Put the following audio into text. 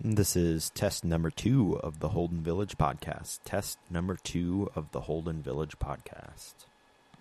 This is test number two of the Holden Village podcast. Test number two of the Holden Village podcast.